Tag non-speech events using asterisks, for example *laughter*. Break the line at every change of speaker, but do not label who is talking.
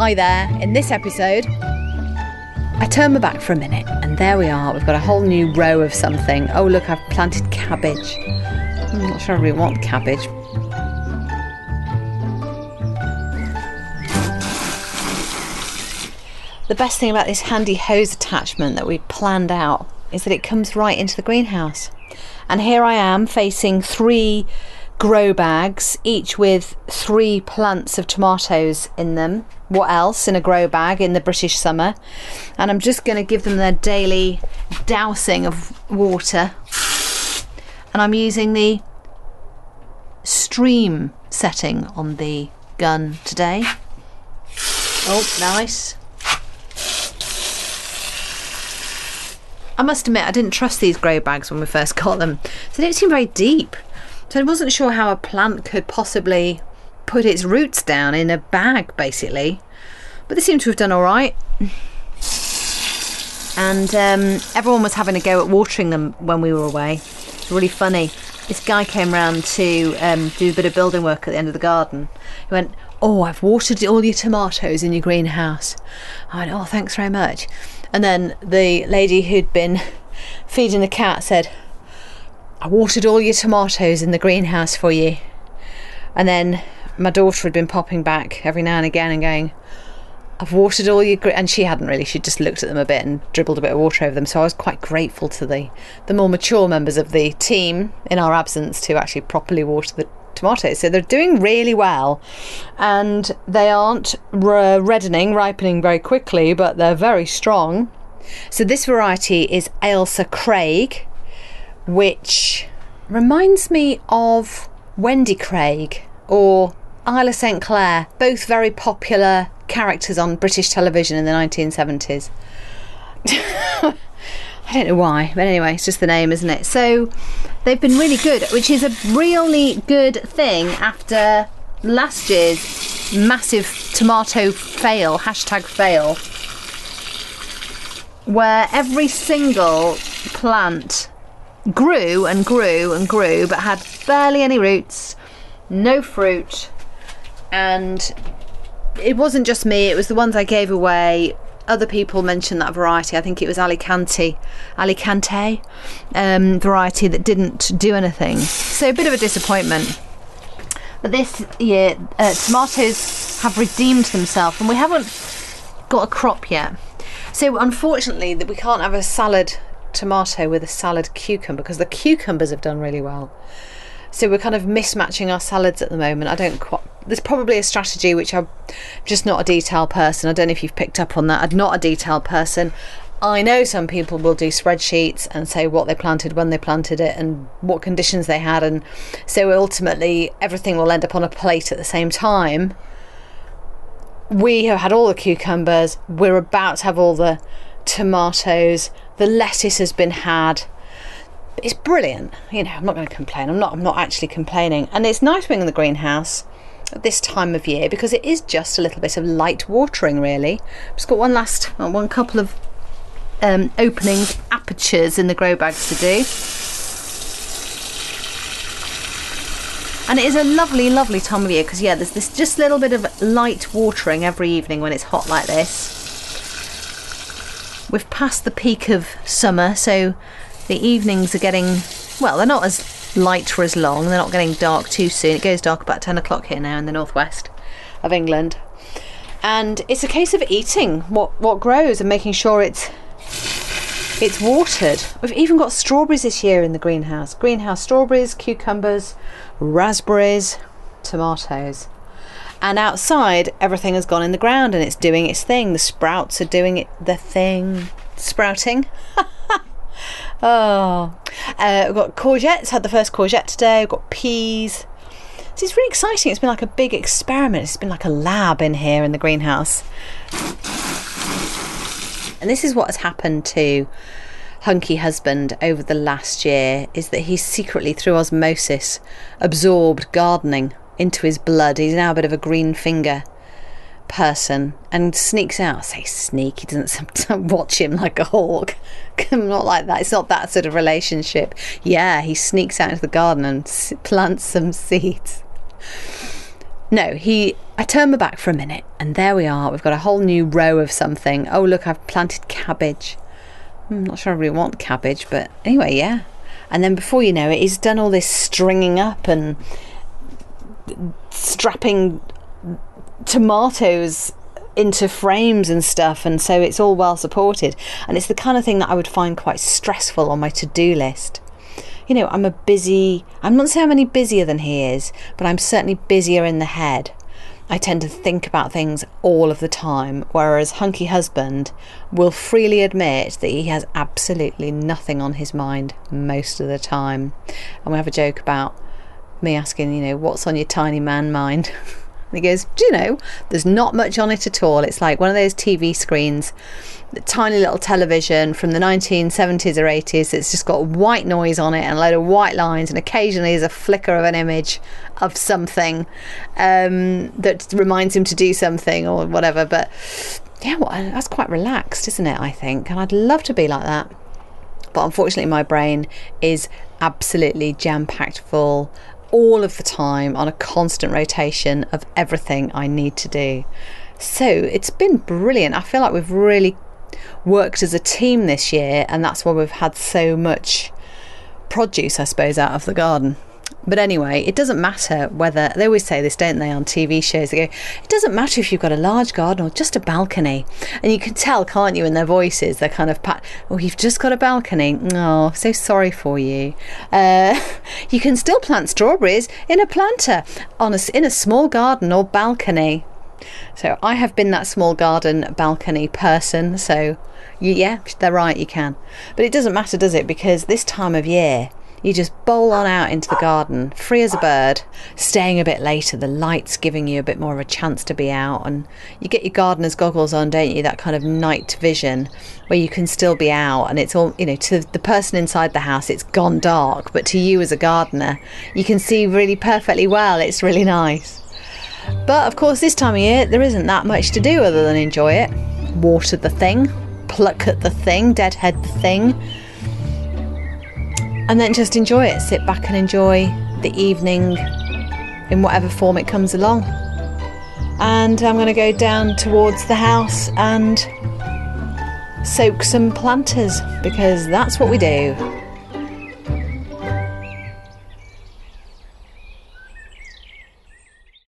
Hi there. In this episode, I turn my back for a minute and there we are. We've got a whole new row of something. Oh, look, I've planted cabbage. I'm not sure I really want cabbage. The best thing about this handy hose attachment that we planned out is that it comes right into the greenhouse. And here I am facing three grow bags, each with three plants of tomatoes in them. What else in a grow bag in the British summer? And I'm just going to give them their daily dousing of water. And I'm using the stream setting on the gun today. Oh, nice. I must admit, I didn't trust these grow bags when we first got them. They don't seem very deep. So I wasn't sure how a plant could possibly put its roots down in a bag, basically. But they seem to have done all right. And um, everyone was having a go at watering them when we were away. It's really funny. This guy came round to um, do a bit of building work at the end of the garden. He went, Oh, I've watered all your tomatoes in your greenhouse. I went, Oh, thanks very much. And then the lady who'd been *laughs* feeding the cat said, I watered all your tomatoes in the greenhouse for you. And then my daughter had been popping back every now and again and going, I've watered all your, and she hadn't really. She just looked at them a bit and dribbled a bit of water over them. So I was quite grateful to the the more mature members of the team in our absence to actually properly water the tomatoes. So they're doing really well, and they aren't reddening, ripening very quickly, but they're very strong. So this variety is Ailsa Craig, which reminds me of Wendy Craig or Isla St Clair, both very popular characters on British television in the 1970s. *laughs* I don't know why, but anyway, it's just the name, isn't it? So they've been really good, which is a really good thing after last year's massive tomato fail, hashtag fail, where every single plant grew and grew and grew, but had barely any roots, no fruit, and it wasn't just me, it was the ones I gave away. Other people mentioned that variety. I think it was Alicante, Alicante um, variety that didn't do anything. So a bit of a disappointment. But this year, uh, tomatoes have redeemed themselves, and we haven't got a crop yet. So unfortunately, that we can't have a salad tomato with a salad cucumber because the cucumbers have done really well. So we're kind of mismatching our salads at the moment. I don't quite. There's probably a strategy which I'm just not a detail person. I don't know if you've picked up on that. I'm not a detail person. I know some people will do spreadsheets and say what they planted, when they planted it, and what conditions they had, and so ultimately everything will end up on a plate at the same time. We have had all the cucumbers. We're about to have all the tomatoes. The lettuce has been had it's brilliant. You know, I'm not going to complain. I'm not. I'm not actually complaining. And it's nice being in the greenhouse at this time of year because it is just a little bit of light watering. Really, just got one last, one couple of um, openings, apertures in the grow bags to do. And it is a lovely, lovely time of year because yeah, there's this just little bit of light watering every evening when it's hot like this. We've passed the peak of summer, so the evenings are getting, well, they're not as light for as long. They're not getting dark too soon. It goes dark about 10 o'clock here now in the northwest of England. And it's a case of eating what, what grows and making sure it's it's watered. We've even got strawberries this year in the greenhouse. Greenhouse strawberries, cucumbers, raspberries, tomatoes. And outside, everything has gone in the ground and it's doing its thing. The sprouts are doing it the thing. Sprouting. *laughs* Oh, uh, we've got courgettes. Had the first courgette today. We've got peas. So it's really exciting. It's been like a big experiment. It's been like a lab in here in the greenhouse. And this is what has happened to Hunky Husband over the last year is that he's secretly, through osmosis, absorbed gardening into his blood. He's now a bit of a green finger person and sneaks out. I say sneak. He doesn't *laughs* watch him like a hawk. *laughs* not like that. It's not that sort of relationship. Yeah, he sneaks out into the garden and plants some *laughs* seeds. no, he. I turn my back for a minute, and there we are. We've got a whole new row of something. Oh, look, I've planted cabbage. I'm not sure I really want cabbage, but anyway, yeah. And then before you know it, he's done all this stringing up and strapping tomatoes into frames and stuff and so it's all well supported. And it's the kind of thing that I would find quite stressful on my to-do list. You know I'm a busy I'm not saying I'm any busier than he is but I'm certainly busier in the head. I tend to think about things all of the time, whereas Hunky Husband will freely admit that he has absolutely nothing on his mind most of the time. And we have a joke about me asking, you know, what's on your tiny man mind? *laughs* And he goes, Do you know, there's not much on it at all. It's like one of those TV screens, the tiny little television from the 1970s or 80s. It's just got white noise on it and a load of white lines, and occasionally there's a flicker of an image of something um, that reminds him to do something or whatever. But yeah, well, that's quite relaxed, isn't it? I think. And I'd love to be like that. But unfortunately, my brain is absolutely jam packed full all of the time on a constant rotation of everything I need to do. So it's been brilliant. I feel like we've really worked as a team this year, and that's why we've had so much produce, I suppose, out of the garden. But anyway, it doesn't matter whether they always say this, don't they, on TV shows? They go, it doesn't matter if you've got a large garden or just a balcony. And you can tell, can't you, in their voices? They're kind of pat, oh, you've just got a balcony. Oh, so sorry for you. Uh, *laughs* you can still plant strawberries in a planter on a, in a small garden or balcony. So I have been that small garden balcony person. So yeah, they're right, you can. But it doesn't matter, does it? Because this time of year, you just bowl on out into the garden, free as a bird, staying a bit later, the light's giving you a bit more of a chance to be out. And you get your gardener's goggles on, don't you? That kind of night vision where you can still be out. And it's all, you know, to the person inside the house, it's gone dark. But to you as a gardener, you can see really perfectly well. It's really nice. But of course, this time of year, there isn't that much to do other than enjoy it. Water the thing, pluck at the thing, deadhead the thing and then just enjoy it. Sit back and enjoy the evening in whatever form it comes along. And I'm going to go down towards the house and soak some planters because that's what we do.